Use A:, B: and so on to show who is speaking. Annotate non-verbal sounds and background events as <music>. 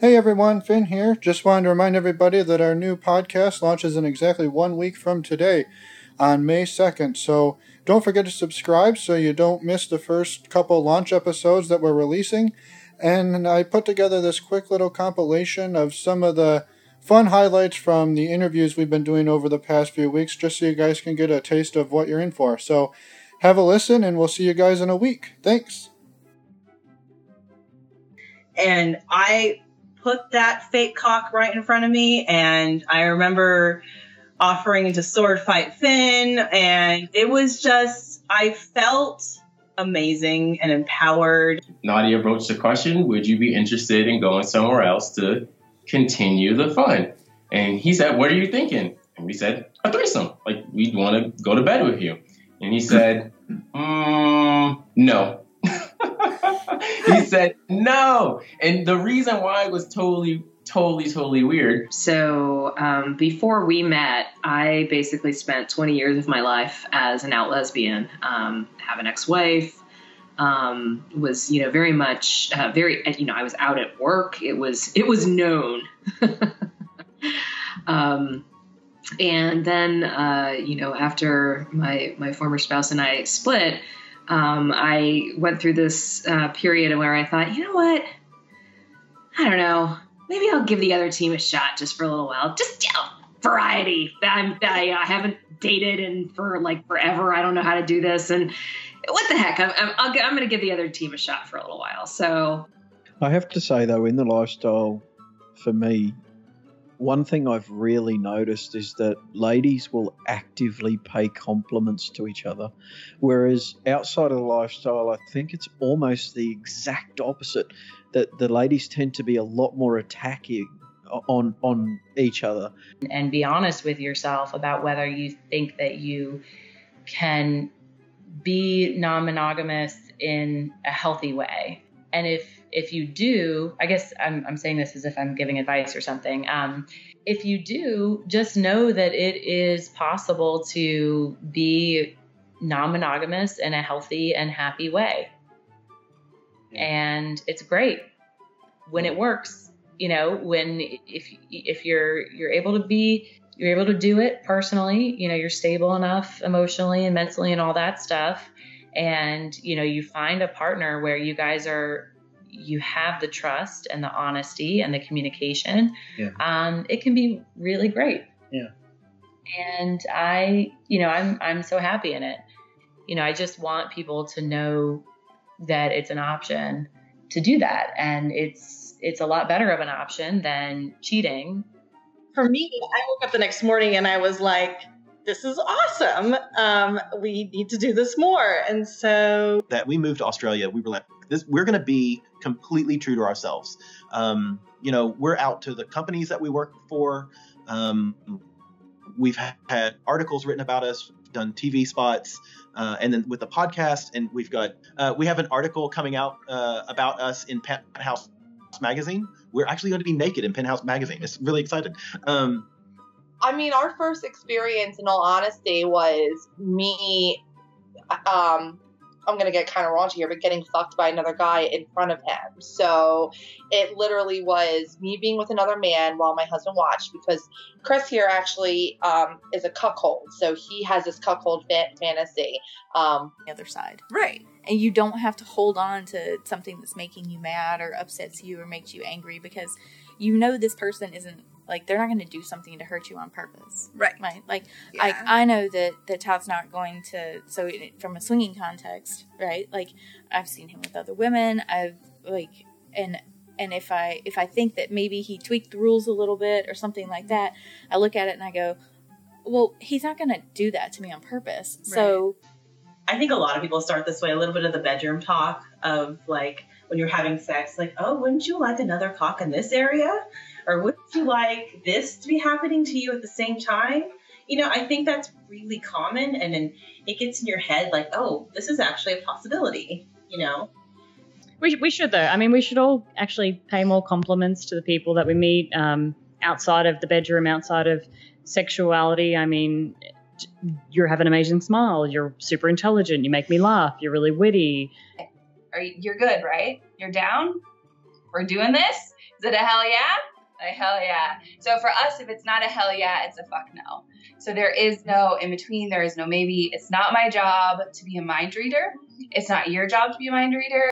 A: Hey everyone, Finn here. Just wanted to remind everybody that our new podcast launches in exactly one week from today on May 2nd. So don't forget to subscribe so you don't miss the first couple launch episodes that we're releasing. And I put together this quick little compilation of some of the fun highlights from the interviews we've been doing over the past few weeks, just so you guys can get a taste of what you're in for. So have a listen, and we'll see you guys in a week. Thanks.
B: And I put that fake cock right in front of me. And I remember offering to sword fight Finn. And it was just, I felt amazing and empowered.
C: Nadia broached the question Would you be interested in going somewhere else to continue the fun? And he said, What are you thinking? And we said, A threesome. Like, we'd want to go to bed with you. And he said, mm, No. He said no. And the reason why was totally, totally, totally weird.
D: So um, before we met, I basically spent 20 years of my life as an out lesbian. Um, have an ex-wife. Um, was you know very much uh, very you know I was out at work. It was it was known. <laughs> um, and then uh, you know after my my former spouse and I split, um, I went through this uh, period where I thought, you know what? I don't know. Maybe I'll give the other team a shot just for a little while. Just you know, variety. I'm, I, I haven't dated in for like forever. I don't know how to do this. And what the heck? I'm, I'm, I'm going to give the other team a shot for a little while. So
E: I have to say, though, in the lifestyle, for me, one thing I've really noticed is that ladies will actively pay compliments to each other, whereas outside of the lifestyle, I think it's almost the exact opposite. That the ladies tend to be a lot more attacking on on each other.
F: And be honest with yourself about whether you think that you can be non-monogamous in a healthy way. And if if you do, I guess I'm, I'm saying this as if I'm giving advice or something. Um, if you do, just know that it is possible to be non monogamous in a healthy and happy way. And it's great when it works, you know, when if if you're you're able to be you're able to do it personally, you know, you're stable enough emotionally and mentally and all that stuff and you know you find a partner where you guys are you have the trust and the honesty and the communication, yeah. um, it can be really great.
E: Yeah.
F: And I, you know, I'm I'm so happy in it. You know, I just want people to know that it's an option to do that, and it's it's a lot better of an option than cheating.
B: For me, I woke up the next morning and I was like, this is awesome. Um, we need to do this more. And so
G: that we moved to Australia, we were like, this, we're going to be completely true to ourselves. Um, you know, we're out to the companies that we work for. Um, we've had articles written about us, done TV spots, uh, and then with the podcast, and we've got uh, we have an article coming out uh, about us in Penthouse magazine. We're actually going to be naked in Penthouse magazine. It's really excited. Um,
H: I mean, our first experience, in all honesty, was me um, I'm gonna get kind of raunchy here, but getting fucked by another guy in front of him. So it literally was me being with another man while my husband watched because Chris here actually um, is a cuckold, so he has this cuckold fantasy. Um,
I: the other side, right? And you don't have to hold on to something that's making you mad or upsets you or makes you angry because you know this person isn't like they're not going to do something to hurt you on purpose,
B: right?
I: Right. Like yeah. I I know that that Todd's not going to. So from a swinging context, right? Like I've seen him with other women. I've like and and if I if I think that maybe he tweaked the rules a little bit or something like that, I look at it and I go, well, he's not going to do that to me on purpose. Right. So
B: I think a lot of people start this way. A little bit of the bedroom talk of like when you're having sex, like, oh, wouldn't you like another cock in this area? or would you like this to be happening to you at the same time? You know, I think that's really common, and then it gets in your head like, oh, this is actually a possibility. You know.
J: We, we should though. I mean, we should all actually pay more compliments to the people that we meet um, outside of the bedroom, outside of sexuality. I mean, you have an amazing smile. You're super intelligent. You make me laugh. You're really witty.
K: Are you, you're good, right? You're down. We're doing this Is it a hell yeah? A hell yeah. So for us, if it's not a hell yeah, it's a fuck no. So there is no in between. There is no maybe. It's not my job to be a mind reader. It's not your job to be a mind reader.